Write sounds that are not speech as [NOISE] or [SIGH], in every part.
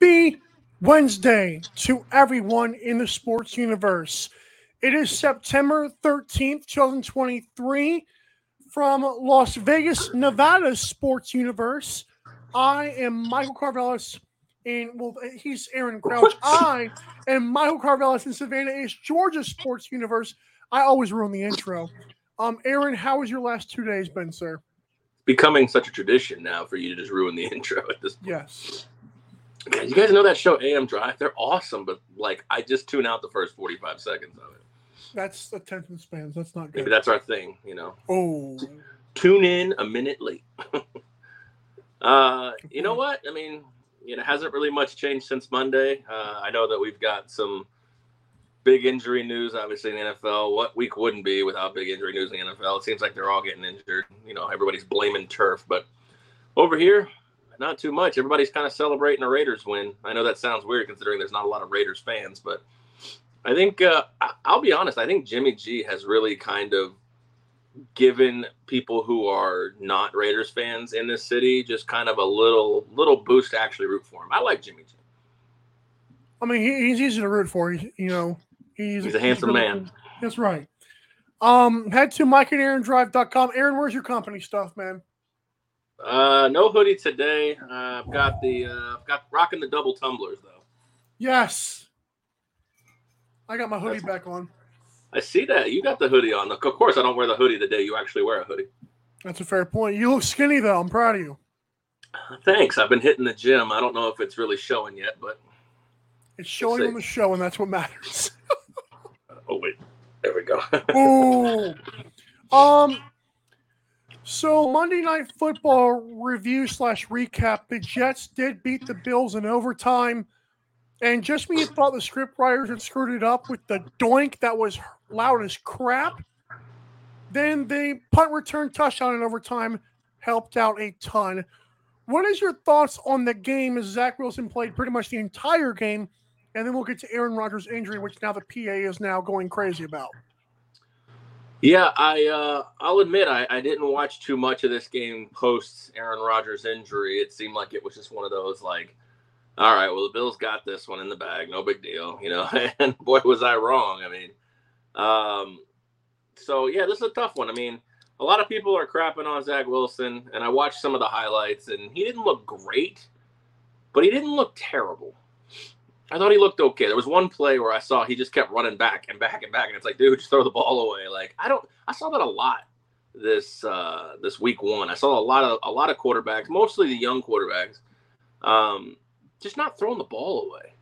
Happy Wednesday to everyone in the sports universe. It is September 13th, 2023, from Las Vegas, Nevada sports universe. I am Michael Carvelis, and well, he's Aaron Crouch. I am Michael Carvelis in Savannah is Georgia sports universe. I always ruin the intro. Um, Aaron, how has your last two days been, sir? Becoming such a tradition now for you to just ruin the [LAUGHS] intro at this point. Yes. God, you guys know that show AM Drive? They're awesome, but like I just tune out the first 45 seconds of it. That's attention spans. That's not good. Maybe that's our thing, you know. Oh, Tune in a minute late. [LAUGHS] uh, you know what? I mean, you know, hasn't really much changed since Monday. Uh, I know that we've got some big injury news, obviously in the NFL. What week wouldn't be without big injury news in the NFL? It seems like they're all getting injured. You know, everybody's blaming turf, but over here, not too much. Everybody's kind of celebrating a Raiders win. I know that sounds weird considering there's not a lot of Raiders fans, but I think uh, I'll be honest. I think Jimmy G has really kind of given people who are not Raiders fans in this city just kind of a little little boost to actually root for him. I like Jimmy G. I mean, he, he's easy to root for. He, you know, he's, He's a handsome man. That's right. Um, head to mikeandaarondrive.com. Aaron, where's your company stuff, man? Uh, no hoodie today. Uh, I've got the uh, I've got rocking the double tumblers though. Yes. I got my hoodie back on. I see that you got the hoodie on. Of course, I don't wear the hoodie the day you actually wear a hoodie. That's a fair point. You look skinny though. I'm proud of you. Thanks. I've been hitting the gym. I don't know if it's really showing yet, but It's showing on the show, and that's what matters. [LAUGHS] oh wait, there we go. [LAUGHS] Ooh. Um. So Monday Night Football review slash recap. The Jets did beat the Bills in overtime, and just you thought the script writers had screwed it up with the doink that was loud as crap, then the punt return touchdown in overtime helped out a ton. What is your thoughts on the game as Zach Wilson played pretty much the entire game? And then we'll get to Aaron Rodgers' injury, which now the PA is now going crazy about. Yeah, I uh, I'll admit I, I didn't watch too much of this game post Aaron Rodgers' injury. It seemed like it was just one of those like, all right, well the Bills got this one in the bag, no big deal, [LAUGHS] you know. And boy was I wrong. I mean, um, so yeah, this is a tough one. I mean, a lot of people are crapping on Zach Wilson, and I watched some of the highlights, and he didn't look great, but he didn't look terrible. I thought he looked okay. There was one play where I saw he just kept running back and back and back, and it's like, dude, [LAUGHS] just throw the ball away. Like I don't, I saw that a lot this uh this week one. I saw a lot of a lot of quarterbacks, mostly the young quarterbacks, um, just not throwing the ball away.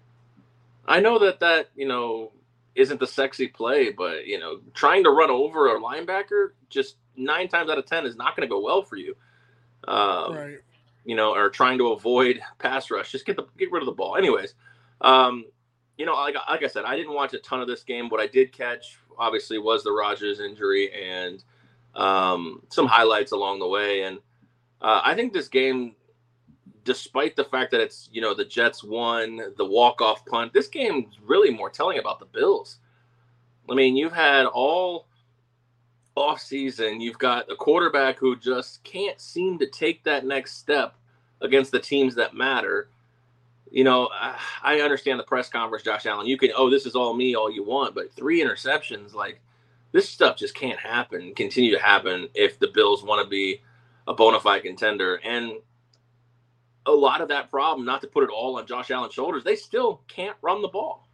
I know that that you know isn't the sexy play, but you know trying to run over a linebacker just nine times out of ten is not going to go well for you. Um, right. you know, or trying to avoid pass rush. Just get the get rid of the ball. Anyways, um, you know, like like I said, I didn't watch a ton of this game. What I did catch, obviously, was the Rodgers injury and um, some highlights along the way. And uh, I think this game, despite the fact that it's you know the Jets won the walk off punt, this game's really more telling about the Bills. I mean, you've had all off season, you've got a quarterback who just can't seem to take that next step against the teams that matter. You know, I- I understand the press conference, Josh Allen. You can, oh, this is all me, all you want, but three interceptions, like this stuff just can't happen, continue to happen if the Bills want to be a bona fide contender. And a lot of that problem, not to put it all on Josh Allen's shoulders, they still can't run the ball.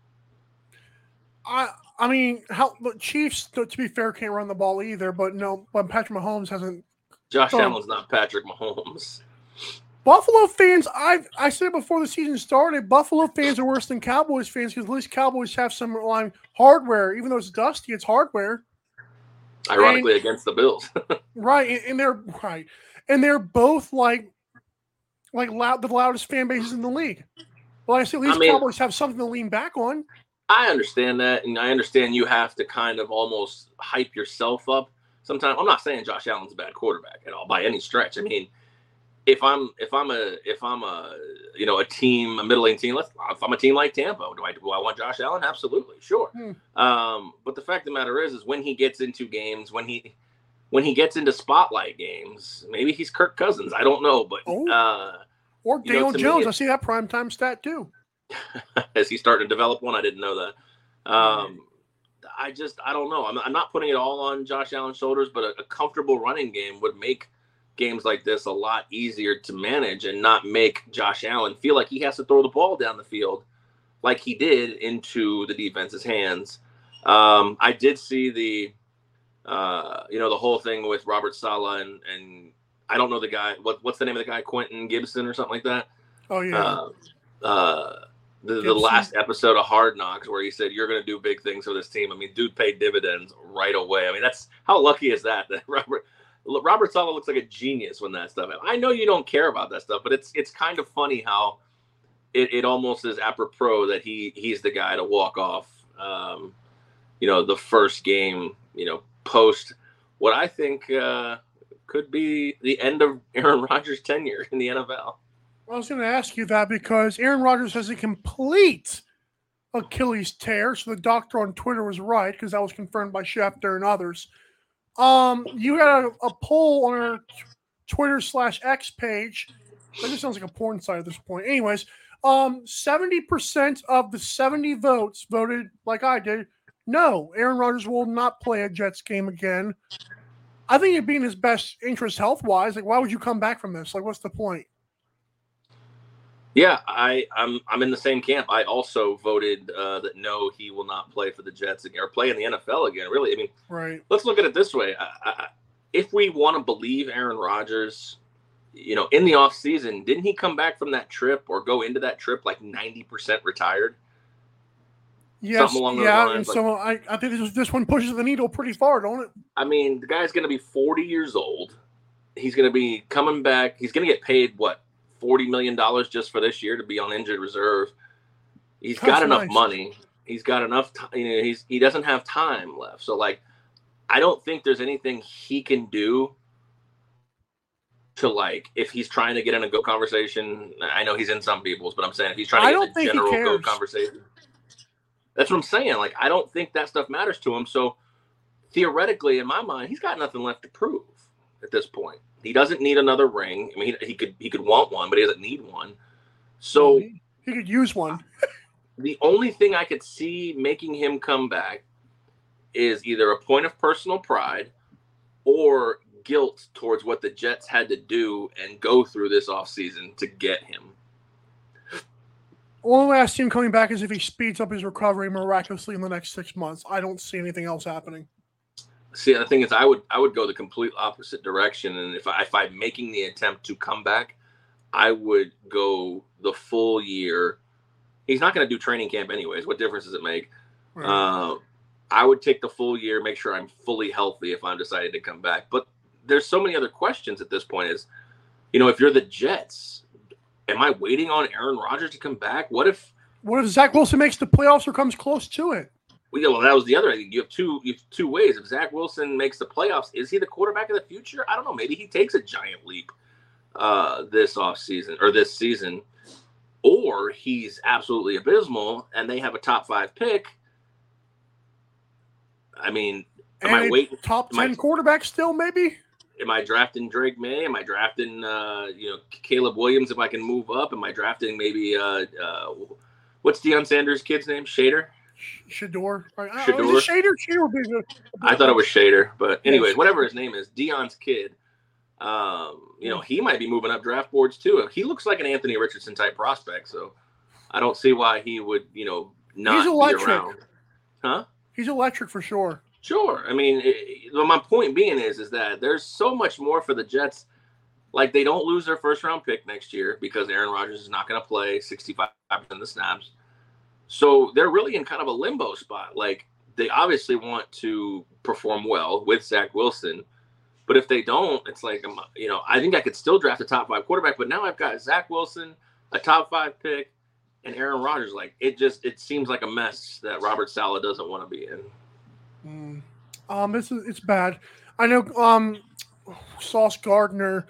I I mean, how the Chiefs, to to be fair, can't run the ball either. But no, but Patrick Mahomes hasn't. Josh Oh. Allen's not Patrick Mahomes. Buffalo fans, I I said before the season started, Buffalo fans are worse than Cowboys fans because at least Cowboys have some line hardware. Even though it's dusty, it's hardware, Ironically, against the Bills. [LAUGHS] right? And, and they're right, and they're both like like loud the loudest fan bases in the league. Well, I say at least I mean- Cowboys have something to lean back on. I understand that, and I understand you have to kind of almost hype yourself up. Sometimes I'm not saying Josh Allen's a bad quarterback at all by any stretch. I mean, if I'm if I'm a if I'm a you know a team a middling team, let's if I'm a team like Tampa, do I do I want Josh Allen? Absolutely, sure. Hmm. Um, but the fact of the matter is, is when he gets into games, when he when he gets into spotlight games, maybe he's Kirk Cousins. I don't know, but Oh. uh, Or You know, Daniel me, Jones. it- I see that primetime stat too. [LAUGHS] is he starting to develop one? I didn't know that. Um, I just I don't know. I'm, I'm not putting it all on Josh Allen's shoulders, but a, a comfortable running game would make games like this a lot easier to manage and not make Josh Allen feel like he has to throw the ball down the field like he did into the defense's hands. Um, I did see the uh, you know the whole thing with Robert Saleh and and I don't know the guy. What what's the name of the guy? Quentin Gibson or something like that Oh yeah. uh, uh, the, the last episode of Hard Knocks where he said you're going to do big things for this team. I mean, dude paid dividends right away. I mean, that's how lucky is that that [LAUGHS] Robert Robert Saleh looks like a genius when that stuff. I know you don't care about that stuff, but it's it's kind of funny how it, it almost is apropos that he he's the guy to walk off. Um, you know, the first game. You know, post what I think uh, could be the end of [LAUGHS] Aaron Rodgers' tenure in the NFL. Well, I was going to ask you that because Aaron Rodgers has a complete Achilles tear. So the doctor on Twitter was right because that was confirmed by Schefter and others. Um, you got a, a poll on our Twitter slash X page. That just sounds like a porn site at this point. Anyways, um, seventy percent of the seventy votes voted like I did. No, Aaron Rodgers will not play a Jets game again. I think it'd be in his best interest health wise. Like, why would you come back from this? Like, what's the point? Yeah, I, I'm I'm in the same camp. I also voted uh, that no, he will not play for the Jets again or play in the NFL again. Really, I mean, Right. let's look at it this way. I, I, if we want to believe Aaron Rodgers, you know, in the off season, didn't he come back from that trip or go into that trip like 90% retired? Yes, Something along those yeah, and like- so I, I think this, this one pushes the needle pretty far, don't it? I mean, the guy's going to be 40 years old. He's going to be coming back. He's going to get paid what 40 million dollars just for this year to be on injured reserve. He's got enough nice. money. He's got enough time. You know, he's he doesn't have time left. So like, I don't think there's anything he can do to like if he's trying to get in a GOAT conversation. I know he's in some people's, but I'm saying if he's trying to get in a general GOAT conversation. That's what I'm saying. Like, I don't think that stuff matters to him. So theoretically, in my mind, he's got nothing left to prove at this point. He doesn't need another ring. I mean, he, he could he could want one, but he doesn't need one. So he, he could use one. [LAUGHS] the only thing I could see making him come back is either a point of personal pride or guilt towards what the Jets had to do and go through this offseason to get him. Only way I see him coming back is if he speeds up his recovery miraculously in the next six months. I don't see anything else happening. See, the thing is, I would I would go the complete opposite direction, and if I if I'm making the attempt to come back, I would go the full year. He's not going to do training camp anyways. What difference does it make? Right. Uh, I would take the full year, make sure I'm fully healthy if I'm decided to come back. But there's so many other questions at this point. Is you know, if you're the Jets, am I waiting on Aaron Rodgers to come back? What if? what if Zach Wilson makes the playoffs or comes close to it? Yeah, well, that was the other thing. You have two, you have two ways. If Zach Wilson makes the playoffs, is he the quarterback of the future? I don't know. Maybe he takes a giant leap uh, this offseason or this season, or he's absolutely abysmal and they have a top five pick. I mean, am And I waiting? top am I- ten quarterback still, maybe? Am I drafting Drake Maye? Am I drafting, uh, you know, Caleb Williams if I can move up? Am I drafting maybe, uh, uh, what's Deion Sanders' kid's name? Shader? Shador. Uh, Shador. Is it Shader? Shader be. I thought it was Shader, but anyway, Yes. whatever his name is, Deion's kid. Um, you know, he might be moving up draft boards too. He looks like an Anthony Richardson type prospect, so I don't see why he would, you know, not He's be electric. around. Huh? He's electric for sure. Sure. I mean, it, my point being is, is that there's so much more for the Jets. Like they don't lose their first round pick next year because Aaron Rodgers is not going to play 65% of the snaps. So they're really in kind of a limbo spot. Like they obviously want to perform well with Zach Wilson, but if they don't, it's like um, you know I think I could still draft a top five quarterback, but now I've got Zach Wilson, a top five pick, and Aaron Rodgers. Like it just it seems like a mess that Robert Saleh doesn't want to be in. Mm. Um, it's it's bad. I know. Um, Sauce Gardner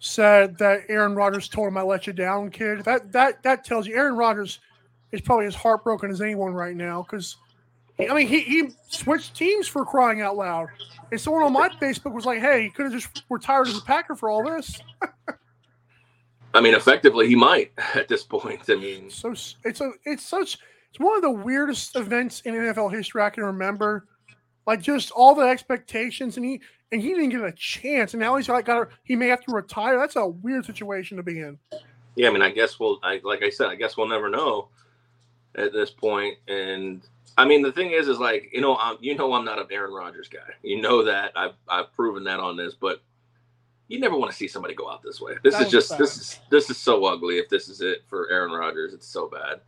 said that Aaron Rodgers told him, "I let you down, kid." That that that tells you Aaron Rodgers is probably as heartbroken as anyone right now because. I mean, he, he switched teams for crying out loud. And someone on my Facebook was like, "Hey, he could have just retired as a Packer for all this." [LAUGHS] I mean, effectively, he might [LAUGHS] at this point. I mean, so it's a it's such it's one of the weirdest events in NFL history I can remember. Like just all the expectations, and he and he didn't get a chance, and now he's like got he may have to retire. That's a weird situation to be in. Yeah, I mean, I guess we'll I, like I said, I guess we'll never know at this point, and I mean, the thing is, is like you know, I'm you know, I'm not an Aaron Rodgers guy. You know that I've I've proven that on this, but you never want to see somebody go out this way. This That is just bad. this is this is so ugly. If this is it for Aaron Rodgers, it's so bad.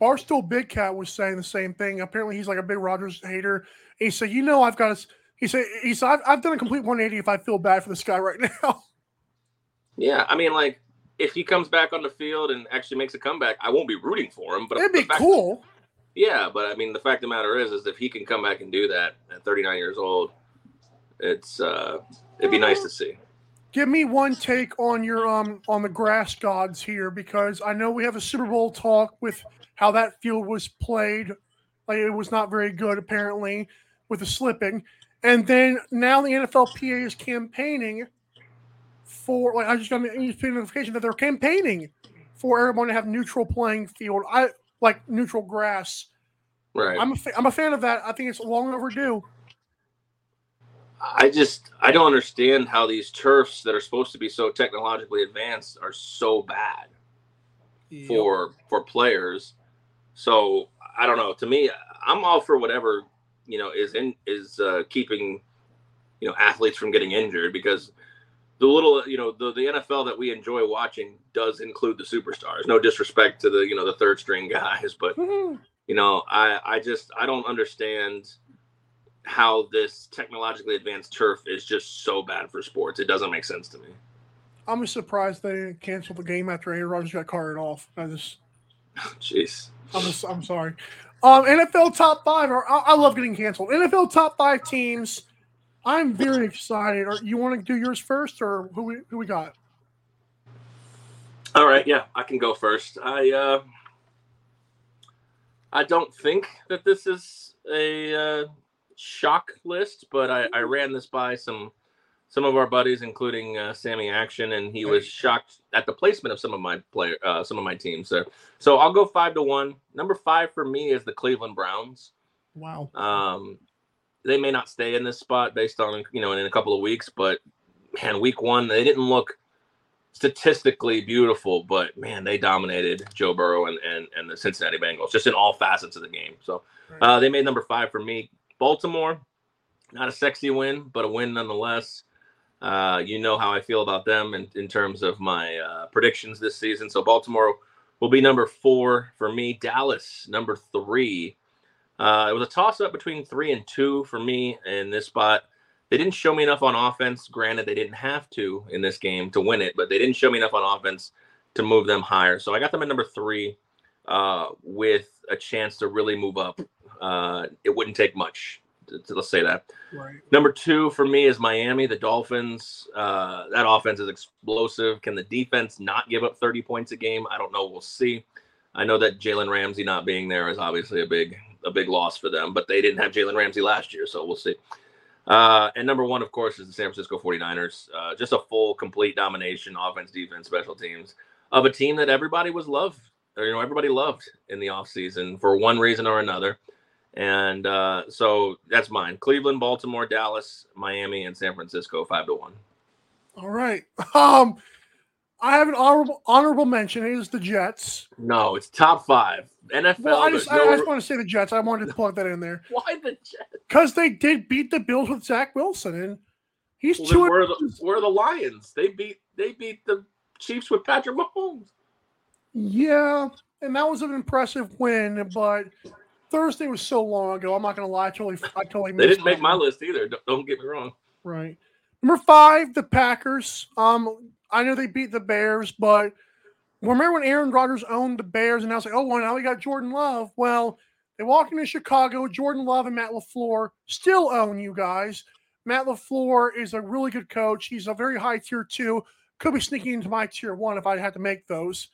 Barstool Big Cat was saying the same thing. Apparently, he's like a big Rodgers hater. He said, "You know, I've got to." He said, "He said I've, I've done a complete 180 if I feel bad for this guy right [LAUGHS] now." Yeah, I mean, like if he comes back on the field and actually makes a comeback, I won't be rooting for him. But It'd be cool. Yeah, but I mean, the fact of the matter is, is if he can come back and do that at 39 years old, it's uh, it'd be nice to see. Give me one take on your um on the grass gods here because I know we have a Super Bowl talk with how that field was played. Like it was not very good apparently with the slipping, and then now the NFLPA is campaigning for like I just got a notification that they're campaigning for everyone to have neutral playing field. I like neutral grass. Right. I'm a fa- I'm a fan of that. I think it's long overdue. I just I don't understand how these turfs that are supposed to be so technologically advanced are so bad for for players. So I don't know. To me, I'm all for whatever you know is in is uh, keeping you know athletes from getting injured because the little you know the, the NFL that we enjoy watching does include the superstars. No disrespect to the you know the third string guys, but Mhm. you know I I just I don't understand how this technologically advanced turf is just so bad for sports. It doesn't make sense to me. I'm just surprised they didn't cancel the game after Aaron Rodgers got carted off. I just [LAUGHS] Jeez. I'm just, I'm sorry. Um, NFL top five. Are, I, I love getting canceled. NFL top five teams. I'm very excited. Are, you want to do yours first, or who we who we got? All right, yeah, I can go first. I uh I don't think that this is a uh, shock list, but I, I ran this by some some of our buddies, including uh, Sammy Action, and he was shocked at the placement of some of my player uh, some of my teams. So, so I'll go five to one. Number five for me is the Cleveland Browns. Wow. Um, they may not stay in this spot based on you know in a couple of weeks, but man, week one they didn't look statistically beautiful, but man, they dominated Joe Burrow and and, and the Cincinnati Bengals just in all facets of the game. So uh, they made number five for me. Baltimore, not a sexy win, but a win nonetheless. Uh, you know how I feel about them in, in terms of my uh, predictions this season. So Baltimore will be number four for me. Dallas, number three. Uh, it was a toss up between three and two for me in this spot. They didn't show me enough on offense. Granted, they didn't have to in this game to win it, but they didn't show me enough on offense to move them higher. So I got them at number three uh, with a chance to really move up. Uh, it wouldn't take much. Let's say that. Right. Number two for me is Miami, the Dolphins. Uh, that offense is explosive. Can the defense not give up 30 points a game? I don't know. We'll see. I know that Jalen Ramsey not being there is obviously a big a big loss for them, but they didn't have Jalen Ramsey last year, so we'll see. Uh, and number one, of course, is the San Francisco 49ers. Uh, just a full, complete domination, offense, defense, special teams of a team that everybody was loved, or you know, everybody loved in the offseason for one reason or another. And uh, so that's mine. Cleveland, Baltimore, Dallas, Miami, and San Francisco, five to one. All right. [LAUGHS] Um, I have an honorable honorable mention. It is the Jets. No, it's top five. NFL. Well, I just no- I just want to say the Jets. I wanted to plug that in there [LAUGHS] why the Jets? because they did beat the Bills with Zach Wilson, and he's Well, two. where are the where the Lions? They beat they beat the Chiefs with Patrick Mahomes. Yeah, and that was an impressive win, but Thursday was so long ago. I'm not going to lie. I totally, I totally They didn't make my list either. Don't, don't get me wrong. Right. Number five, the Packers. Um, I know they beat the Bears, but remember when Aaron Rodgers owned the Bears, and I was like, oh, well, now we got Jordan Love. Well, they walk into Chicago, Jordan Love and Matt LaFleur still own you guys. Matt LaFleur is a really good coach. He's a very high tier two. Could be sneaking into my tier one if I had to make those.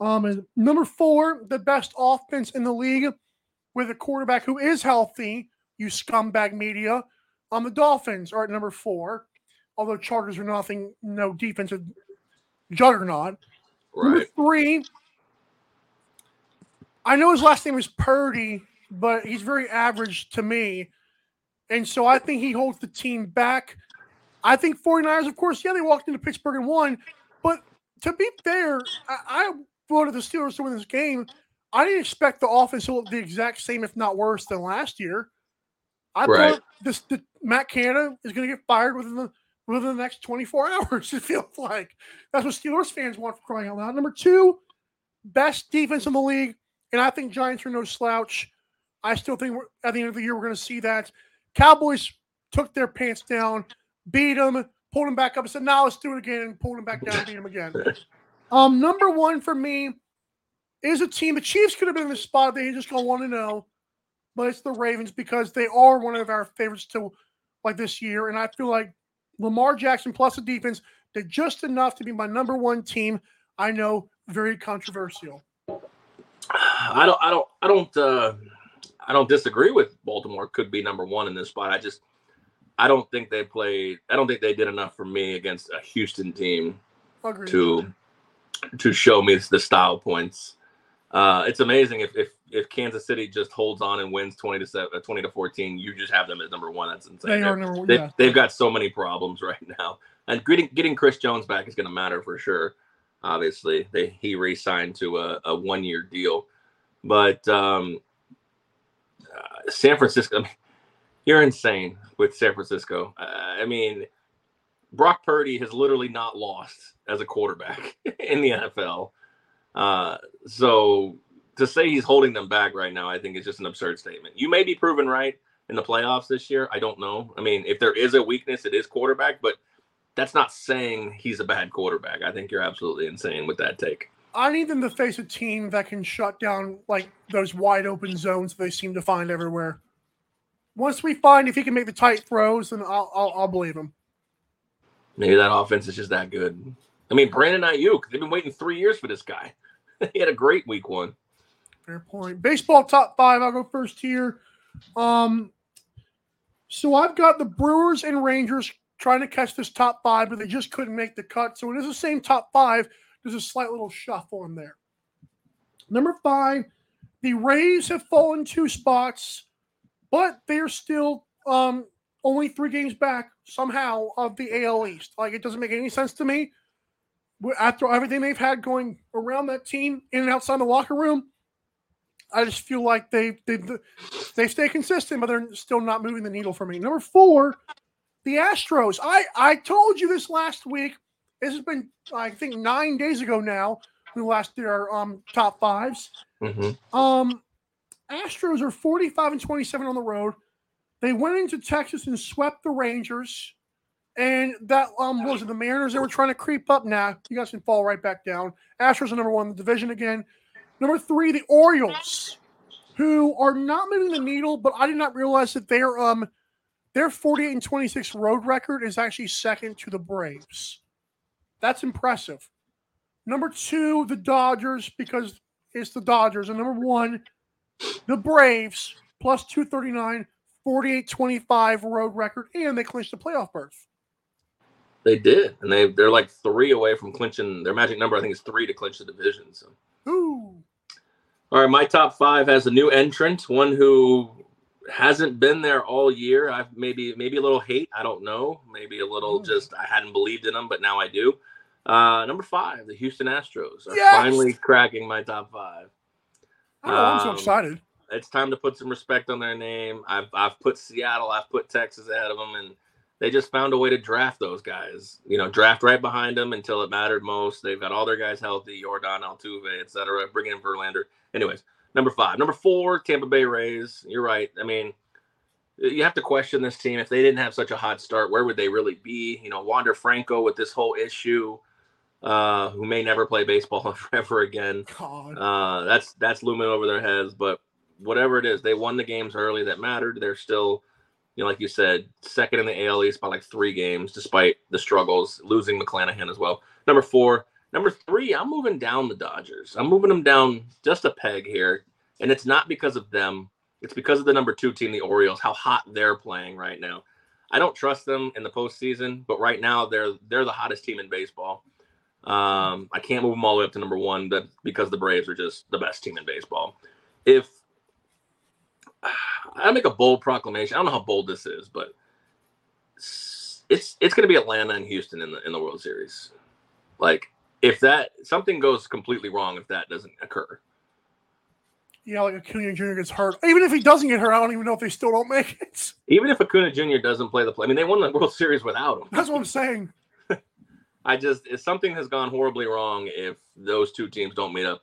Um, and number four, the best offense in the league with a quarterback who is healthy. You scumbag media. Um, the Dolphins are at number four, although Chargers are nothing, no defensive juggernaut. Number three, I know his last name is Purdy, but he's very average to me. And so I think he holds the team back. I think 49ers, of course, yeah, they walked into Pittsburgh and won. But to be fair, I, I voted the Steelers to win this game. I didn't expect the offense to look the exact same, if not worse, than last year. I Right. thought this the, Matt Canada is going to get fired within the within the next 24 [LAUGHS] hours. It feels like that's what Steelers fans want for crying out loud. Number two, best defense in the league, and I think Giants are no slouch. I still think we're, at the end of the year we're going to see that. Cowboys took their pants down, beat them, pulled them back up, and said, "Now let's do it again," and pulled them back down, beat them again. [LAUGHS] Um, number one for me is a team. The Chiefs could have been in the spot. They just gonna want to know, but it's the Ravens because they are one of our favorites to like this year, and I feel like Lamar Jackson plus the defense did just enough to be my number one team. I know, very controversial. I don't I don't I don't uh I don't disagree with Baltimore could be number one in this spot. I just I don't think they played I don't think they did enough for me against a Houston team Agreed. to to show me the style points. Uh, it's amazing if, if if Kansas City just holds on and wins twenty to seven, uh, twenty to fourteen, you just have them at number one. That's insane. They are number one. they, Yeah. they've got so many problems [LAUGHS] right now, and getting getting Chris Jones back is going to matter for sure. Obviously, they he re-signed to a, a one year deal, but um, uh, San Francisco, [LAUGHS] I mean, you're insane with San Francisco. Uh, I mean, Brock Purdy has literally not lost as a quarterback [LAUGHS] in the NFL. Uh, so to say he's holding them back right now, I think is just an absurd statement. You may be proven right in the playoffs this year. I don't know. I mean, if there is a weakness, it is quarterback, but that's not saying he's a bad quarterback. I think you're absolutely insane with that take. I need them to face a team that can shut down like those wide open zones they seem to find everywhere. Once we find if he can make the tight throws, then I'll I'll, I'll believe him. Maybe that offense is just that good. I mean, Brandon Aiyuk, they've been waiting three years for this guy. [LAUGHS] he had a great week one. Fair point. Baseball top five. I'll go first here. Um, so I've got the Brewers and Rangers trying to catch this top five, but they just couldn't make the cut. So it is the same top five. There's a slight little shuffle in there. Number five, the Rays have fallen two spots, but they're still um, only three games back somehow of the AL East. Like it doesn't make any sense to me. After everything they've had going around that team in and outside the locker room, I just feel like they they they stay consistent, but they're still not moving the needle for me. Number four, the Astros. I I told you this last week. This has been I think nine days ago now. We last did our um top fives. Mm-hmm. Um, Astros are forty-five and twenty-seven on the road. They went into Texas and swept the Rangers. And that um was it the Mariners? They were trying to creep up. Now you guys can fall right back down. Astros are number one in the division again. Number three, the Orioles, who are not moving the needle, but I did not realize that their um their 48 and 26 road record is actually second to the Braves. That's impressive. Number two, the Dodgers, because it's the Dodgers. And number one, the Braves, plus 239, 48 25 road record, and they clinched the playoff berth. They did, and they they're like three away from clinching. Their magic number, I think, is three to clinch the division. So, Ooh. All right, my top five has a new entrant, one who hasn't been there all year. I've maybe maybe a little hate. I don't know. Maybe a little Ooh. just I hadn't believed in them, but now I do. Uh, number five, the Houston Astros are Yes! finally cracking my top five. I know, I'm so Um, excited. it's time to put some respect on their name. I've I've put Seattle, I've put Texas ahead of them, and they just found a way to draft those guys. You know, draft right behind them until it mattered most. They've got all their guys healthy, Jordan Altuve, etc. Bring in Verlander. Anyways, number five, number four, Tampa Bay Rays. You're right. I mean, you have to question this team. If they didn't have such a hot start, where would they really be? You know, Wander Franco with this whole issue. uh, who may never play baseball [LAUGHS] ever again. Uh, that's that's looming over their heads. But whatever it is, they won the games early that mattered. They're still, you know, like you said, second in the AL East by like three games, despite the struggles, losing McClanahan as well. Number four, number three, I'm moving down the Dodgers. I'm moving them down just a peg here, and it's not because of them. It's because of the number two team, the Orioles, how hot they're playing right now. I don't trust them in the postseason, but right now they're they're the hottest team in baseball. Um, I can't move them all the way up to number one, but because the Braves are just the best team in baseball. If [SIGHS] I make a bold proclamation, I don't know how bold this is, but it's it's going to be Atlanta and Houston in the in the World Series. Like if that something goes completely wrong, if that doesn't occur, Yeah, like Acuna Jr. gets hurt. Even if he doesn't get hurt, I don't even know if they still don't make it. even if Acuna Jr. doesn't play the play, I mean they won the [LAUGHS] World Series without him. That's what I'm saying. [LAUGHS] I just if something has gone horribly wrong if those two teams don't meet up.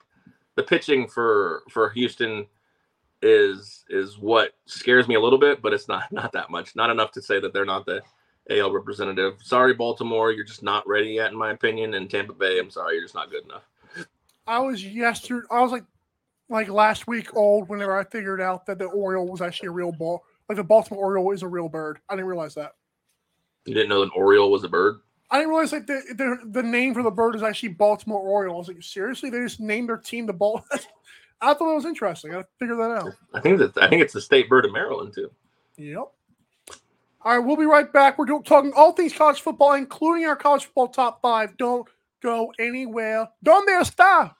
The pitching for for Houston is is what scares me a little bit, but it's not [LAUGHS] not that much. Not enough to say that they're not the AL representative. Sorry, Baltimore, you're just not ready yet, in my opinion. And Tampa Bay, I'm sorry, you're just not good enough. I was yesterday. I was like, like last week old whenever I figured out that the Oriole was actually a real ball. Like the Baltimore Oriole is a real bird. I didn't realize that. You didn't know an Oriole was a bird? I didn't realize like the, the the name for the bird is actually Baltimore Oriole. I was like, seriously, they just named their team the ball. [LAUGHS] I thought that was interesting. I figured that out. I think that I think it's the state bird of Maryland too. Yep. All right, we'll be right back. We're do- talking all things college football, including our college football top five. Don't go anywhere. Don't ¿Dónde está?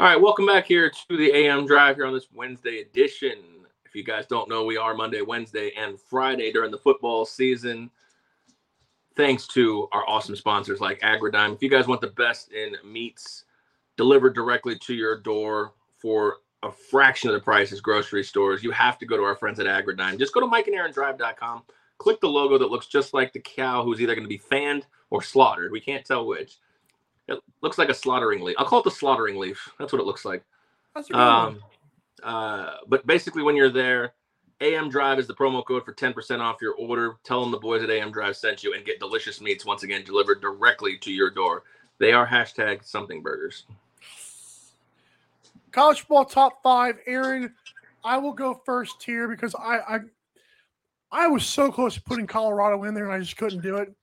All right, welcome back here to the AM Drive here on this Wednesday edition. If you guys don't know, we are Monday, Wednesday, and Friday during the football season. Thanks to our awesome sponsors like Agridime. If you guys want the best in meats delivered directly to your door for a fraction of the price as grocery stores, you have to go to our friends at Agridime. Just go to mikeandaarondrive.com, click the logo that looks just like the cow who's either going to be fanned or slaughtered. We can't tell which. It looks like a slaughtering leaf. I'll call it the slaughtering leaf. That's what it looks like. That's a good one. Um, uh, but basically, when you're there, AM Drive is the promo code for 10% off your order. Tell them the boys at AM Drive sent you and get delicious meats once again delivered directly to your door. They are hashtag something burgers. college football top five. Aaron, I will go first here because I I, I was so close to putting Colorado in there and I just couldn't do it.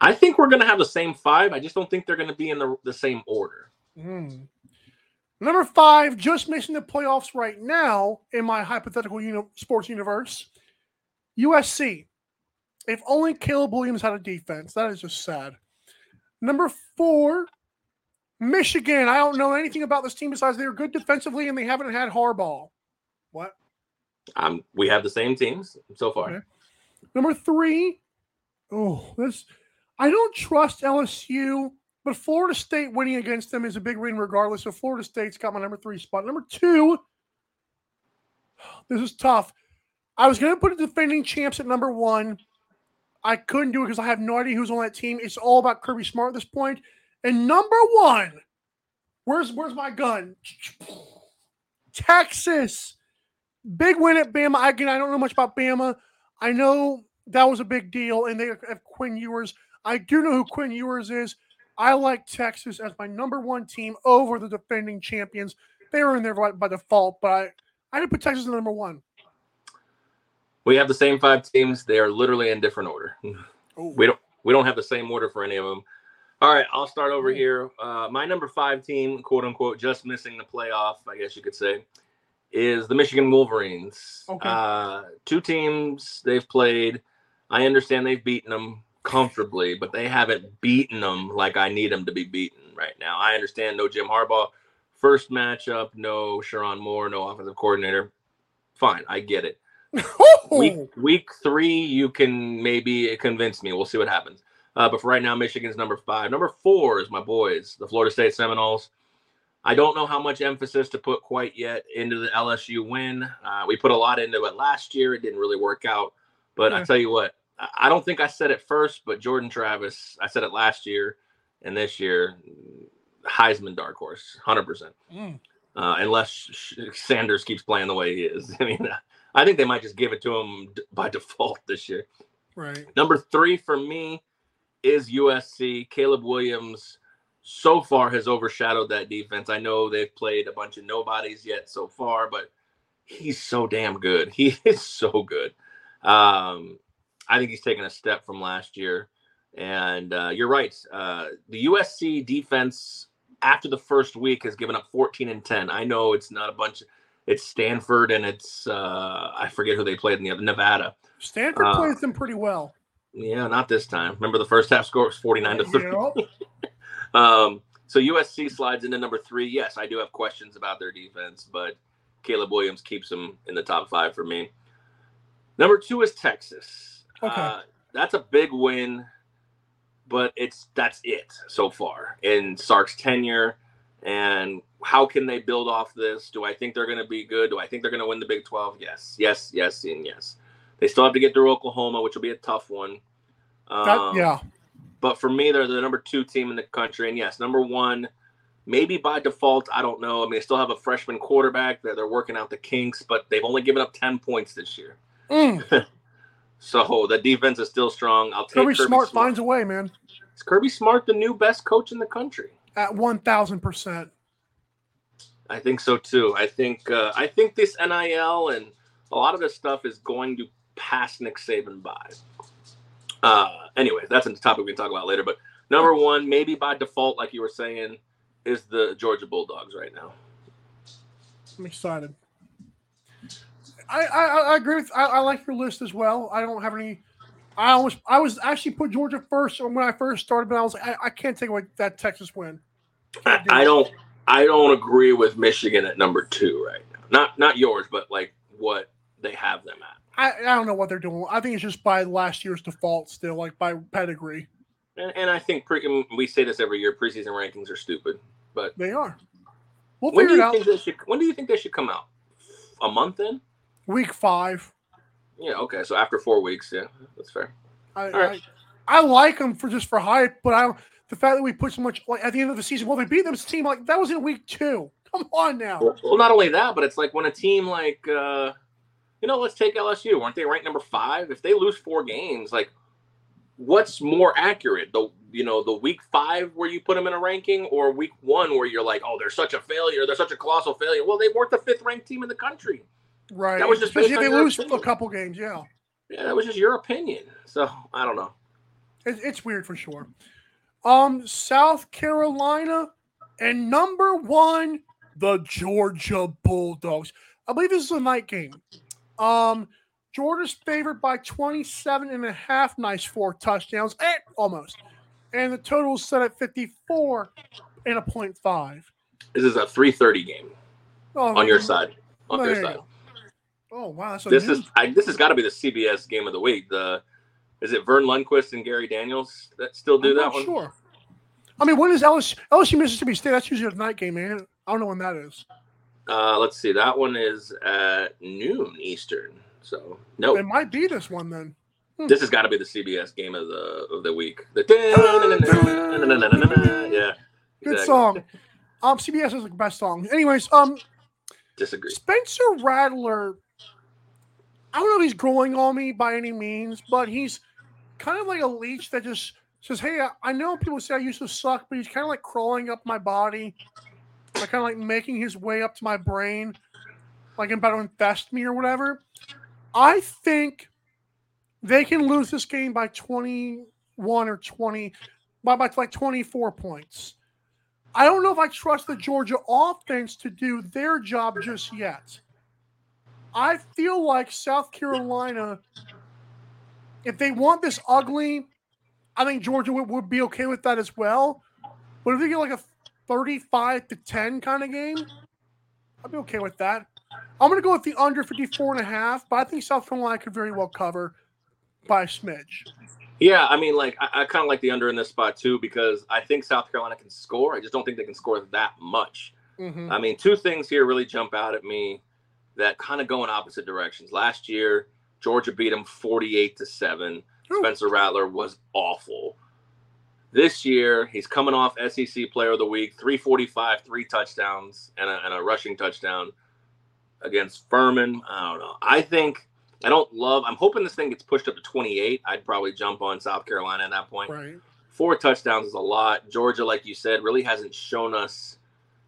I think we're going to have the same five. I just don't think they're going to be in the, the same order. Hmm. Number five, just missing the playoffs right now in my hypothetical uni- sports universe. USC. If only Caleb Williams had a defense. That is just sad. Number four, Michigan. I don't know anything about this team besides they're good defensively and they haven't had Harbaugh. What? Um, we have the same teams so far. Okay. Number three, oh, this I don't trust LSU, but Florida State winning against them is a big win regardless. So Florida State's got my number three spot. Number two, this is tough. I was going to put the defending champs at number one. I couldn't do it because I have no idea who's on that team. It's all about Kirby Smart at this point. And number one, where's where's my gun? Texas. Big win at Bama. Again, I don't know much about Bama. I know that was a big deal, and they have Quinn Ewers. I do know who Quinn Ewers is. I like Texas as my number one team over the defending champions. They were in there by, by default, but I, I did put Texas at number one. We have the same five teams. They are literally in different order. Oh, We don't we don't have the same order for any of them. All right, I'll start over here. Uh, my number five team, quote unquote, just missing the playoff, I guess you could say, is the Michigan Wolverines. Okay. Uh, two teams they've played. I understand they've beaten them comfortably, but they haven't beaten them like I need them to be beaten right now. I understand no Jim Harbaugh. First matchup, no Sherrone Moore, no offensive coordinator. Fine, I get it [LAUGHS] week week three, you can maybe convince me. We'll see what happens. Uh, but for right now, Michigan's number five. Number four is my boys, the Florida State Seminoles. I don't know how much emphasis to put quite yet into the LSU win. Uh, we put a lot into it last year. It didn't really work out. But I tell you what, I- don't think I said it first, but Jordan Travis, I said it last year and this year, Heisman dark horse, 100%. Mm. Uh, unless Sanders keeps playing the way he is. [LAUGHS] I mean, I think they might just give it to him by [LAUGHS] default this year. Right. Number three for me is USC. Caleb Williams so far has overshadowed that defense. I know they've played a bunch of nobodies yet so far, but he's so damn good. [LAUGHS] He is so good. Um, I think he's taken a step from last year. And uh, you're right. Uh, the USC defense after the first week has given up 14 and 10. I know it's not a bunch. It's Stanford and it's uh, I forget who they played in the other Nevada. Stanford Uh, plays them pretty well. Yeah, not this time. Remember the first half score was 49 to 3. Yep. [LAUGHS] Um, so USC slides into number three. Yes, I do have questions about their defense, but Caleb Williams keeps them in the top five for me. Number two is Texas. Okay. Uh, that's a big win, but it's that's it so far in Sark's tenure. And how can they build off this? Do I think they're going to be good? Do I think they're going to win the Big 12? Yes, yes, yes, and yes. They still have to get through Oklahoma, which will be a tough one. That, Um, yeah. but for me, they're the number two team in the country. And yes, number one, maybe by default, I don't know. I mean, they still have a freshman quarterback that they're working out the kinks, but they've only given up 10 points this year. Mm. [LAUGHS] So the defense is still strong. I'll take Kirby Kirby Smart Smart. finds a way, man. Is Kirby Smart the new best coach in the country? At one thousand percent. I think so too. I think uh, I think this NIL and a lot of this stuff is going to pass Nick Saban by. Uh, anyway, that's a topic we can talk about later. But number one, maybe by default, like you were saying, is the Georgia Bulldogs right now. I'm excited. I I, I agree with. I, I like your list as well. I don't have any. I almost. I was actually put Georgia first when I first started, but I was I, I can't take away that Texas win. I, I don't I don't agree with Michigan at number two right now. Not not yours, but like what they have them at. I, I don't know what they're doing. I think it's just by last year's default, still like by pedigree. And, and I think pre, we say this every year: preseason rankings are stupid. But They are. We'll when do you think they should? When do you think they should come out? A month in? Week five. Yeah. Okay. So after four weeks, yeah, that's fair. I, right. I, I like them for just for hype, but I the fact that we put so much like at the end of the season, well, they beat them team like that was in week two. Come on now. Well, not only that, but it's like when a team like, uh, you know, let's take LSU. Weren't they ranked number five? If they lose four games, like, what's more accurate? The you know the week five where you put them in a ranking, or week one where you're like, oh, they're such a failure, they're such a colossal failure. Well, they weren't the fifth ranked team in the country. Right. That was just Especially if they lose a couple games. Yeah. Yeah, that was just your opinion. So I don't know. It, it's weird for sure. Um, South Carolina and number one, the Georgia Bulldogs. I believe this is a night game. Um, Georgia's favored by 27 and a half. Nice four touchdowns. Eh, almost. And the total is set at 54 and a point five. This is a three thirty game Oh, on your side. On your you side. Oh wow, This news- is I, this has got to be the CBS game of the week. The is it Verne Lundquist and Gary Daniels that still do I'm that not one? Sure. I mean, when is LSU, LSU Mississippi State? That's usually a night game, man. I don't know when that is. Uh, let's see. That one is at noon Eastern. So no, It might be this one then. this has got to be the CBS game of the of the week. The yeah, Good exactly. song. Um, CBS is the best song. Anyways, um, Disagree. Spencer Rattler. I don't know if he's growing on me by any means, but he's kind of like a leech that just says, "Hey, I, know people say I used to suck, but he's kind of like crawling up my body, like kind of like making his way up to my brain, like about to infest me or whatever." I think they can lose this game by twenty-one or twenty, by by like twenty-four points. I don't know if I trust the Georgia offense to do their job just yet. I feel like South Carolina, if they want this ugly, I think Georgia would, would be okay with that as well. But if they get like a 35 to 10 kind of game, I'd be okay with that. I'm going to go with the under 54 and a half, but I think South Carolina could very well cover by a smidge. Yeah, I mean, like I, I kind of like the under in this spot too because I think South Carolina can score. I just don't think they can score that much. Mhm. I mean, two things here really jump out at me that kind of go in opposite directions. Last year, Georgia beat them 48 to 7. Spencer Rattler was awful. This year, he's coming off SEC Player of the Week, 345, three touchdowns, and a, and a rushing touchdown against Furman. I don't know. I think I don't love. I'm hoping this thing gets pushed up to 28. I'd probably jump on South Carolina at that point. Right. Four touchdowns is a lot. Georgia, like you said, really hasn't shown us,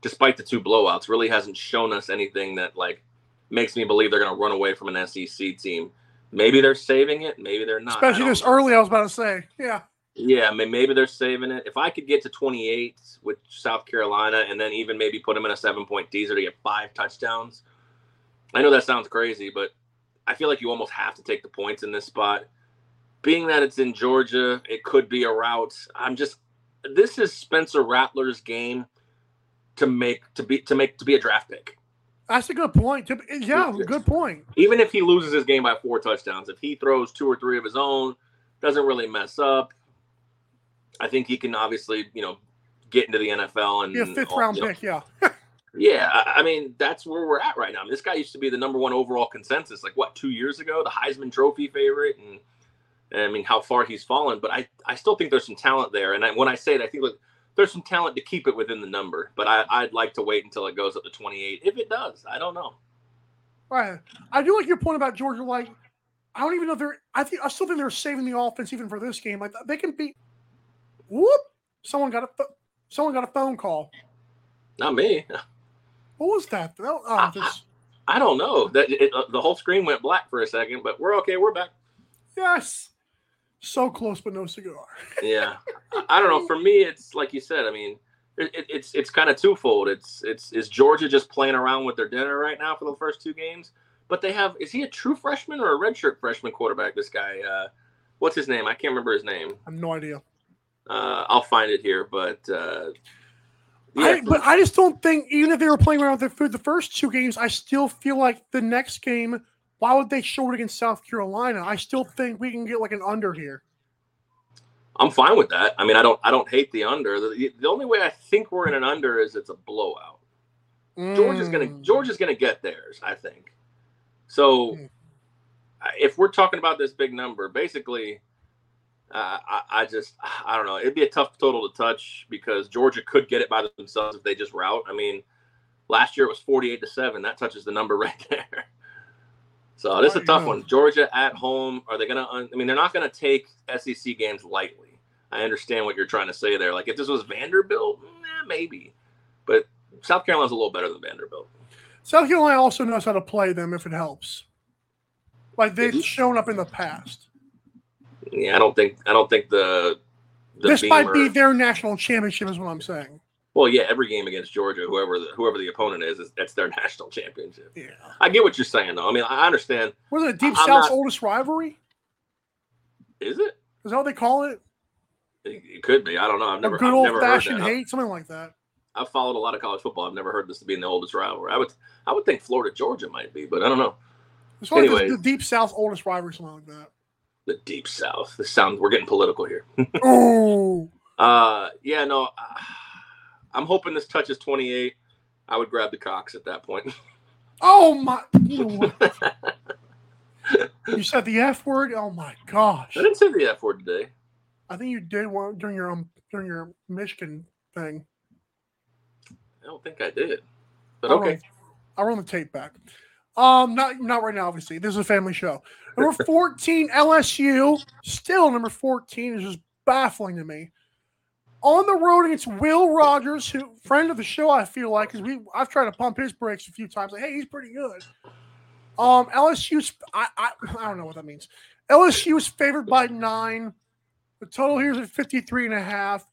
despite the two blowouts, really hasn't shown us anything that like makes me believe they're going to run away from an SEC team. Maybe they're saving it. Maybe they're not. Especially this know. early, I was about to say. Yeah. Yeah, I mean, maybe they're saving it. If I could get to 28 with South Carolina and then even maybe put them in a seven point teaser to get five touchdowns, I know that sounds crazy, but I feel like you almost have to take the points in this spot. Being that it's in Georgia, it could be a rout. I'm just, this is Spencer Rattler's game to make to be to make to be a draft pick. That's a good point. Eh, yeah, good point. even if he loses his game by four touchdowns, if he throws two or three of his own, doesn't really mess up. I think he can obviously, you know, get into the NFL and Be a fifth round you know, pick. Yeah. [LAUGHS] Yeah, I, mean that's where we're at right now. I mean, this guy used to be the number one overall consensus, like what two years ago, the Heisman Trophy favorite, and, and I mean how far he's fallen. But I, I still think there's some talent there. And I, when I say it, I think look, there's some talent to keep it within the number. But I, I'd like to wait until it goes up to 28. If it does, I don't know. Right. I do like your point about Georgia. Like, I don't even know if they're. I think I still think they're saving the offense even for this game. Like they can beat. Whoop! Someone got a someone got a phone call. Not me. What was that? Oh, I- this, I don't know. That it, uh, the whole screen went black for a second, but we're okay. We're back. yes. So close, but no cigar. [LAUGHS] Yeah, I- don't know. For me, it's like you said. I mean, it, it, it's it's kind of twofold. It's it's is Georgia just playing around with their dinner right now for the first two games? But they have is he a true freshman or a redshirt freshman quarterback? This guy, uh, what's his name? I can't remember his name. I have no idea. Uh, I'll find it here, but uh, I, but I just don't think even if they were playing around with their food the first two games, I still feel like the next game. Why would they show it against South Carolina? I still think we can get like an under here. I'm fine with that. I mean, I don't I don't hate the under. The, the only way I think we're in an under is it's a blowout. Georgia's gonna Mm. Georgia's gonna get theirs, I think. So. I- if we're talking about this big number, basically, uh, I, I just I don't know. It'd be a tough total to touch because Georgia could get it by themselves if they just rout. I mean, last year it was forty-eight to seven. That touches the number [LAUGHS] right there. So this is a tough one. Georgia at home. Are they gonna? un- I mean, they're not gonna take SEC games lightly. I understand what you're trying to say there. Like if this was Vanderbilt, nah, maybe, but South Carolina's a little better than Vanderbilt. South Carolina also knows how to play them if it helps. Like they've Mhm. shown up in the past. Yeah, I don't think I don't think the, the this might be their national championship, is what I'm saying. Well, yeah. Every game against Georgia, whoever the, whoever the opponent is, is that's their [LAUGHS] national championship. Yeah. I get what you're saying, though. I mean, I understand. Was it Deep I'm South's not- oldest rivalry? Is it? Is that what they call it? It, it could be. I don't know. I've A never, good I've old fashioned hate, something like that. I've followed a lot of college football. I've never heard this to be in the oldest rivalry. I would, I would think Florida Georgia might be, but I don't know. It's like the- the Deep South's oldest rivalry, something like that. The deep South. This sounds. We're getting political here. [LAUGHS] oh, Uh, yeah, no. Uh, I'm hoping this touches 28. I would grab the Cocks at that point. [LAUGHS] oh my! You, know [LAUGHS] you said the F word. Oh my gosh! I didn't say the F word today. I think you did one during your um during your Michigan thing. I don't think I did. But I'll okay. run- I'll run the tape back. Um, not not right now. Obviously, this is a family show. Number [LAUGHS] fourteen, LSU. Still number fourteen is just baffling to me. On the road against Will Rogers, who friend of the show, I feel like, because we I've tried to pump his brakes a few times. Like, hey, he's pretty good. Um, LSU's I, I I don't know what that means. LSU is favored by nine. The total here is at 53 and a half.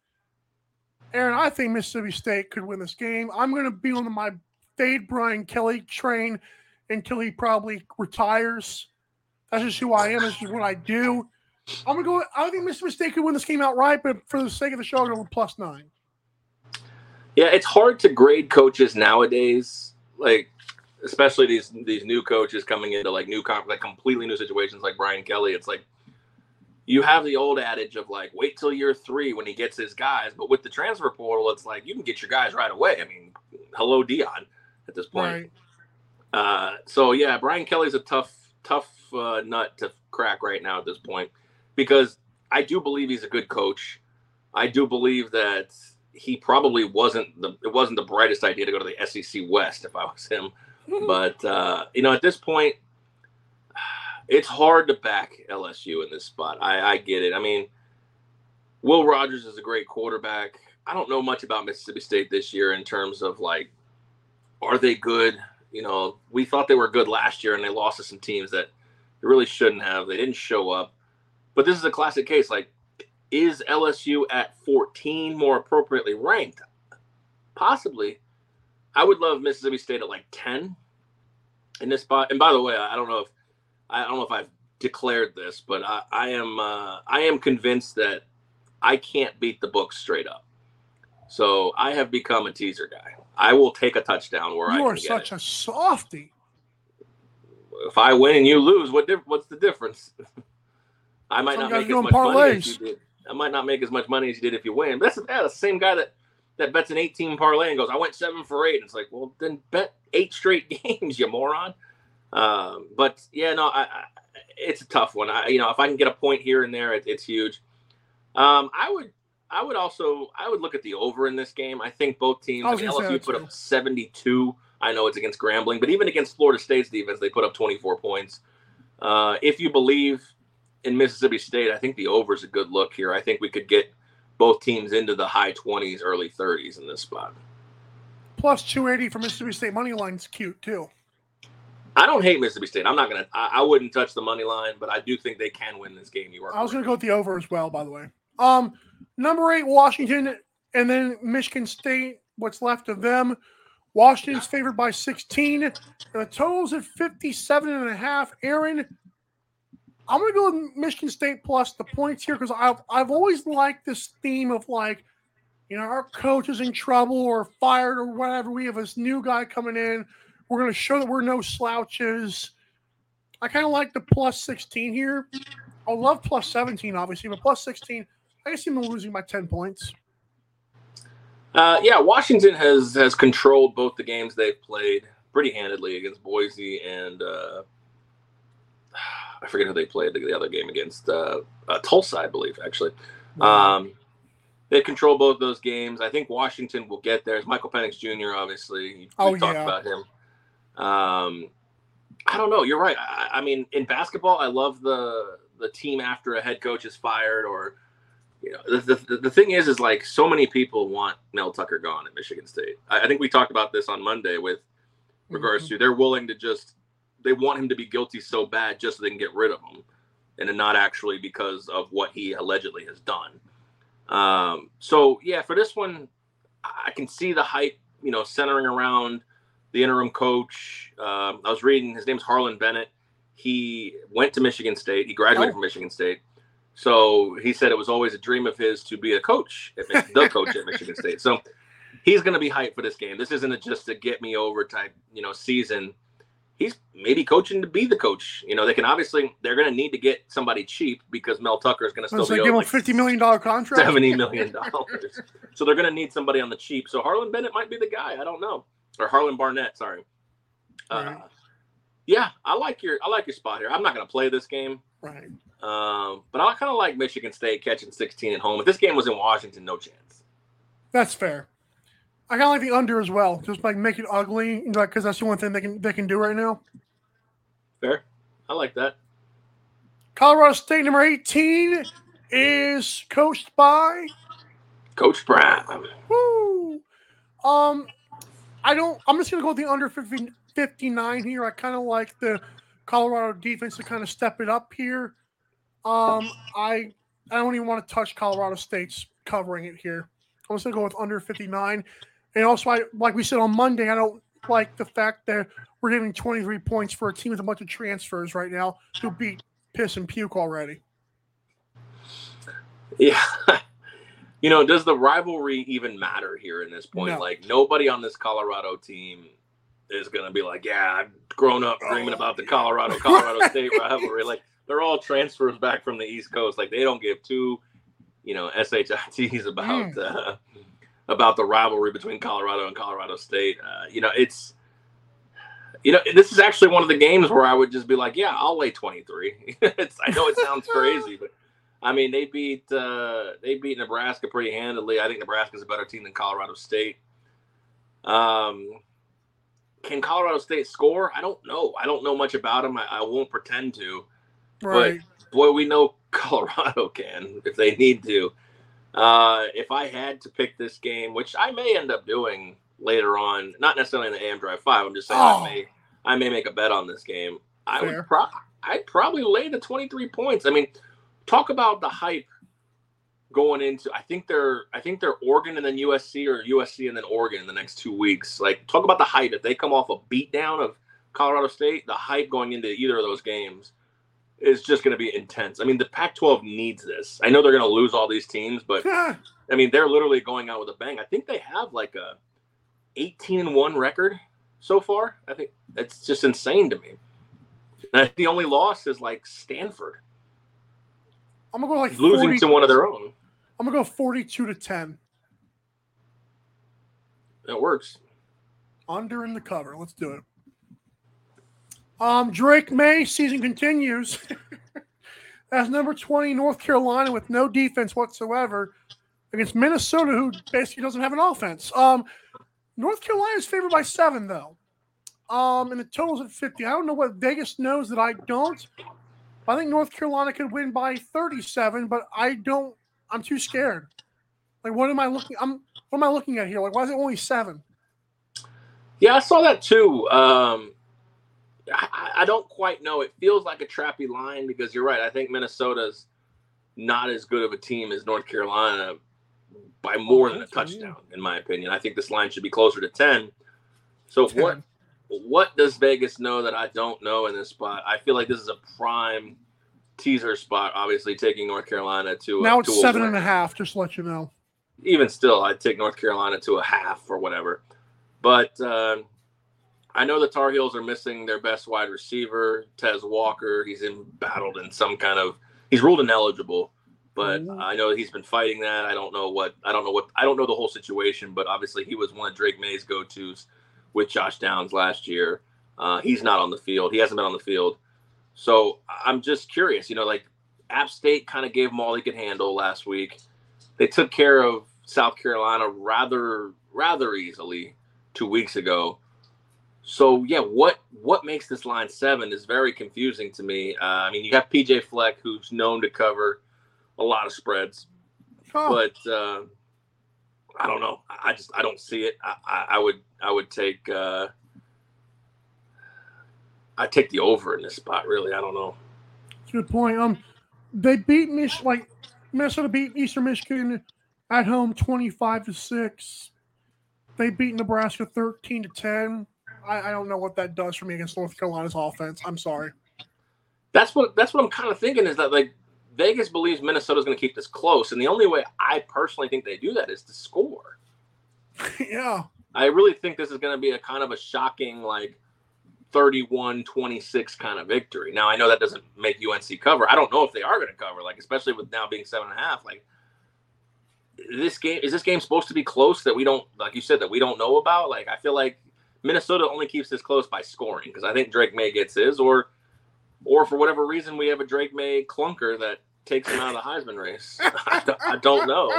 Aaron, I think Mississippi State could win this game. I'm going to be on my fade Brian Kelly train until he probably retires. That's just who I am. This is what I do. I'm going to go. I think Mr. State could win this game outright, but for the sake of the show, I'm going to plus nine. Yeah, it's hard to grade coaches nowadays. Like, especially these these new coaches coming into like new comp, like completely new situations, like Brian Kelly. It's like you have the old adage of like wait till year three when he gets his guys, but with the transfer portal, it's like you can get your guys right away. I mean, hello Deion at this point. Right. Uh, so yeah, Brian Kelly's a tough, tough uh, nut to crack right now at this point because I do believe he's a good coach. I do believe that he probably wasn't the it wasn't the brightest idea to go to the SEC West if I was him. [LAUGHS] But uh, you know, at this point, it's hard to back LSU in this spot. I, I get it. I mean, Will Rogers is a great quarterback. I don't know much about Mississippi State this year in terms of like, are they good? You know, we thought they were good last year and they lost to some teams that they really shouldn't have. They didn't show up. But this is a classic case. Like, is LSU at 14 more appropriately ranked? Possibly. I would love Mississippi State at like 10 in this spot. And by the way, I don't know if I don't know if I've declared this, but I, I am uh, I am convinced that I can't beat the books straight up. So I have become a teaser guy. I will take a touchdown where I You are such a softy. If I win and you lose, what what's the difference? [LAUGHS] I might Some not make as much money as you did. I might not make as much money as you did if you win. But that's, yeah, the same guy that that bets an 18 parlay and goes, I went seven for eight. It's like, well, then bet eight straight [LAUGHS] games, you moron. Um, but yeah, no, I, I, it's a tough one. I, you know, if I can get a point here and there, it, it's huge. Um, I would, I would also, I would look at the over in this game. I think both teams. I mean, LSU put up 72. I know it's against Grambling, but even against Florida State's defense, they put up 24 points. Uh, if you believe in Mississippi State, I think the over is a good look here. I think we could get both teams into the high 20s, early 30s in this spot. Plus 280 for Mississippi State money line's cute too. I don't hate Mississippi State. I'm not gonna. I, I wouldn't touch the money line, but I do think they can win this game. You are. I was gonna go with the over as well, by the way. Um, number eight, Washington, and then Michigan State. What's left of them? Washington's favored by 16. The total's at 57 and a half. Aaron, I'm to go with Michigan State plus the points here because I've, I've always liked this theme of like, you know, our coach is in trouble or fired or whatever. We have this new guy coming in. We're to show that we're no slouches. I kind of like the plus 16 here. I love plus 17, obviously, but plus 16, I see them losing by 10 points. Uh, yeah, Washington has has controlled both the games they've played pretty handedly against Boise and uh, I forget who they played the, the other game against uh, uh, Tulsa, I believe, actually. Um, they control both those games. I think Washington will get there. It's Michael Penix Jr. Obviously, we Oh, talked yeah. about him. Um, I don't know. You're right. I, I mean, in basketball, I love the the team after a head coach is fired, or you know, the, the, the thing is, is like so many people want Mel Tucker gone at Michigan State. I, I think we talked about this on Monday with regards to they're willing to just they want him to be guilty so bad just so they can get rid of him, and not actually because of what he allegedly has done. Um, so yeah, for this one, I can see the hype, you know, centering around the interim coach. Um, I was reading his name's Harlon Bennett. He went to Michigan State. He graduated Oh. from Michigan State. So he said it was always a dream of his to be a coach, the [LAUGHS] coach at Michigan State. So he's going to be hyped for this game. This isn't a just a get me over type, you know, season. He's maybe coaching to be the coach. You know, they can obviously they're going to need to get somebody cheap because Mel Tucker is going to still be give him a fifty million dollar contract. seventy [LAUGHS] million dollars. so they're going to need somebody on the cheap. So Harlon Bennett might be the guy. I don't know, or Harlon Barnett. Sorry. Uh, Right. yeah, I like your I like your spot here. I'm not going to play this game, Right. um, but I kind of like Michigan State catching 16 at home. If this game was in Washington, no chance. That's fair. I kind of like the under as well, just like make it ugly, like because that's the one thing they can they can do right now. Fair. I like that. Colorado State number eighteen is coached by Coach Brown. Woo! Um, I don't. I'm just gonna go with the under 50, 59 here. I kind of like the Colorado defense to kind of step it up here. Um, I I don't even want to touch Colorado State's covering it here. I'm just gonna go with under 59. And also, I like we said on Monday, I don't like the fact that we're giving 23 points for a team with a bunch of transfers right now who beat piss and puke already. Yeah. [LAUGHS] you know, does the rivalry even matter here in this point? No. Like nobody on this Colorado team is going to be like, yeah, I've grown up dreaming Oh, about the. Colorado Colorado [LAUGHS] State rivalry. Like they're all transfers back from the East Coast. Like they don't give two, you know, shits about Mm. uh, about the rivalry between Colorado and Colorado State. Uh, you know, it's you know, this is actually one of the games where I would just be like, yeah, I'll lay 23. [LAUGHS] I know it sounds [LAUGHS] crazy, but I mean, they beat uh, they beat Nebraska pretty handily. I think Nebraska's a better team than Colorado State. Um, can Colorado State score? I don't know. I don't know much about them. I, I won't pretend to. Right. Boy, we know [LAUGHS] Colorado can if they need to. Uh, if I had to pick this game, which I may end up doing later on, not necessarily in the AM Drive Five. I'm just saying Oh. I may I may make a bet on this game. I Fair. would pro- I'd probably lay the 23 points. I mean, talk about the hype going into. I think they're I think they're Oregon and then USC or USC and then Oregon in the next two weeks. Like talk about the hype. If they come off a beatdown of Colorado State, the hype going into either of those games is just going to be intense. I mean, the Pac-12 needs this. I know they're going to lose all these teams, but I mean, they're literally going out with a bang. I think they have like a 18 and 1 record so far. I think that's just insane to me. And the only loss is like Stanford I'm gonna go like losing 40, to one of their own. I'm gonna go 42 to 10. That works. Under in the cover. Let's do it. Um, Drake Maye season continues. [LAUGHS] As number 20, North Carolina with no defense whatsoever against Minnesota, who basically doesn't have an offense. Um, North Carolina is favored by seven, though. Um, and the total's at 50. I don't know what Vegas knows that I don't. I think North Carolina could win by 37, but I don't. I'm too scared. Like, what am I looking? I'm. What am I looking at here? Like, why is it only seven? Yeah, I saw that too. Um, I, don't quite know. It feels like a trappy line because you're right. I think Minnesota's not as good of a team as North Carolina by more than a touchdown, in my opinion. I think this line should be closer to ten. So 10. what what does Vegas know that I don't know in this spot? I feel like this is a prime teaser spot. Obviously, taking North Carolina to Now to it's a seven and a half. Just to let you know. even still, I'd take North Carolina to a half or whatever. But uh, I know the Tar Heels are missing their best wide receiver, Tez Walker. He's embattled in some kind of he's ruled ineligible, but Ooh. I know he's been fighting that. I don't know what I don't know what I don't know the whole situation, but obviously he was one of Drake Maye's go tos with Josh Downs last year. Uh, he's not on the field. He hasn't been on the field. So I'm just curious, you know, like App State kind of gave them all they could handle last week. They took care of South Carolina rather rather easily two weeks ago. So yeah, what what makes this line seven is very confusing to me. Uh, I mean, you have PJ Fleck, who's known to cover a lot of spreads, Oh, but uh, I don't know. I I just I don't see it. I, I, I would I would take uh, I take the over in this spot. Really, I don't know. good point. Um, they beat Mich like Minnesota beat Eastern Michigan at home twenty five to six. They beat Nebraska thirteen to ten. I, I don't know what that does for me against North Carolina's offense. I'm sorry. That's what that's what I'm kind of thinking is that like Vegas believes Minnesota's going to keep this close, and the only way I personally think they do that is to score. [LAUGHS] yeah. I really think this is going to be a kind of a shocking like 31-26 kind of victory. Now I know that doesn't make UNC cover. I don't know if they are going to cover, like especially with now being seven and a half. Like this game is this game supposed to be close that we don't like you said that we don't know about? Like I feel like Minnesota only keeps this close by scoring because I think Drake Maye gets his or or for whatever reason we have a Drake Maye clunker that takes him out of the Heisman race. [LAUGHS] I, don't- know.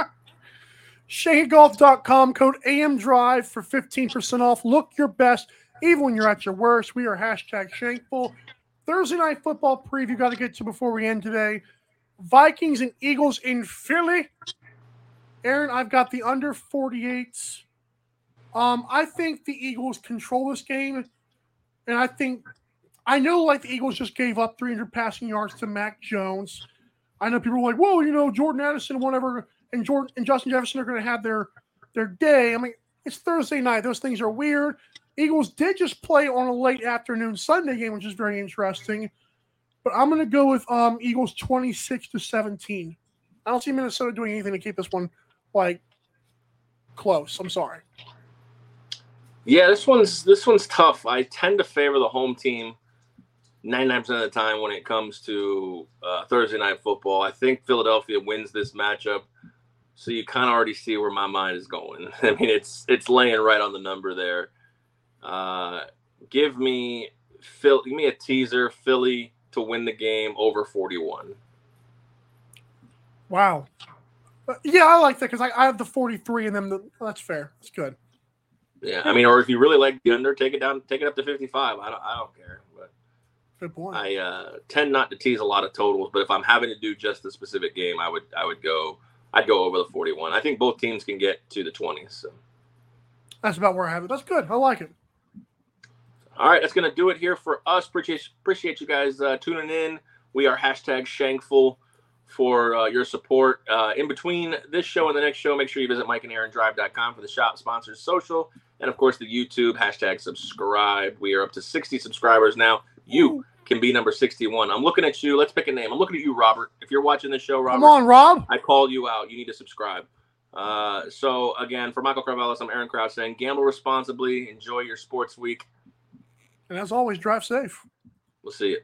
ShankGolf.com code AM Drive for 15% off. Look your best, even when you're at your worst. We are hashtag Shankful. Thursday night football preview got to get to before we end today. Vikings and Eagles in Philly. Aaron, I've got the under 48. Um, I think the Eagles control this game. And I think I know like the Eagles just gave up 300 passing yards to Mac Jones. I know people are like, whoa, you know, Jordan Addison, whatever, and Jordan and Justin Jefferson are going to have their their day. I mean, it's Thursday night; those things are weird. Eagles did just play on a late afternoon Sunday game, which is very interesting. But I'm going to go with um, Eagles 26 to 17. I don't see Minnesota doing anything to keep this one like close. I'm sorry. Yeah, this one's this one's tough. I tend to favor the home team 99% of the time when it comes to uh, Thursday night football, I think Philadelphia wins this matchup. So you kind of already see where my mind is going. [LAUGHS] I mean, it's it's laying right on the number there. Uh, give me Phil, give me a teaser, Philly to win the game over 41. Wow. Uh, yeah, I like that because I, I have the 43 and then the, that's fair. That's good. Yeah, I mean, or if you really like the under, take it down, take it up to 55. I don't, I don't care. But Good point. I uh, tend not to tease a lot of totals. But if I'm having to do just the specific game, I would, I would go, I'd go over the 41. I think both teams can get to the 20s. So. that's about where I have it. That's good. I like it. All right, that's gonna do it here for us. Appreciate appreciate you guys uh, tuning in. We are hashtag Shankful for uh, your support. Uh, in between this show and the next show, make sure you visit MikeandAaronDrive.com for the shop sponsors, social, and of course the YouTube hashtag subscribe. We are up to 60 subscribers now. You can be number 61. I'm looking at you. Let's pick a name. I'm looking at you, Robert. If you're watching the show, Robert, Come on, Rob. I called you out. You need to subscribe. Uh, so again, for Michael Carvelis, I'm Aaron Kraus saying gamble responsibly. Enjoy your sports week. And as always, drive safe. We'll see you.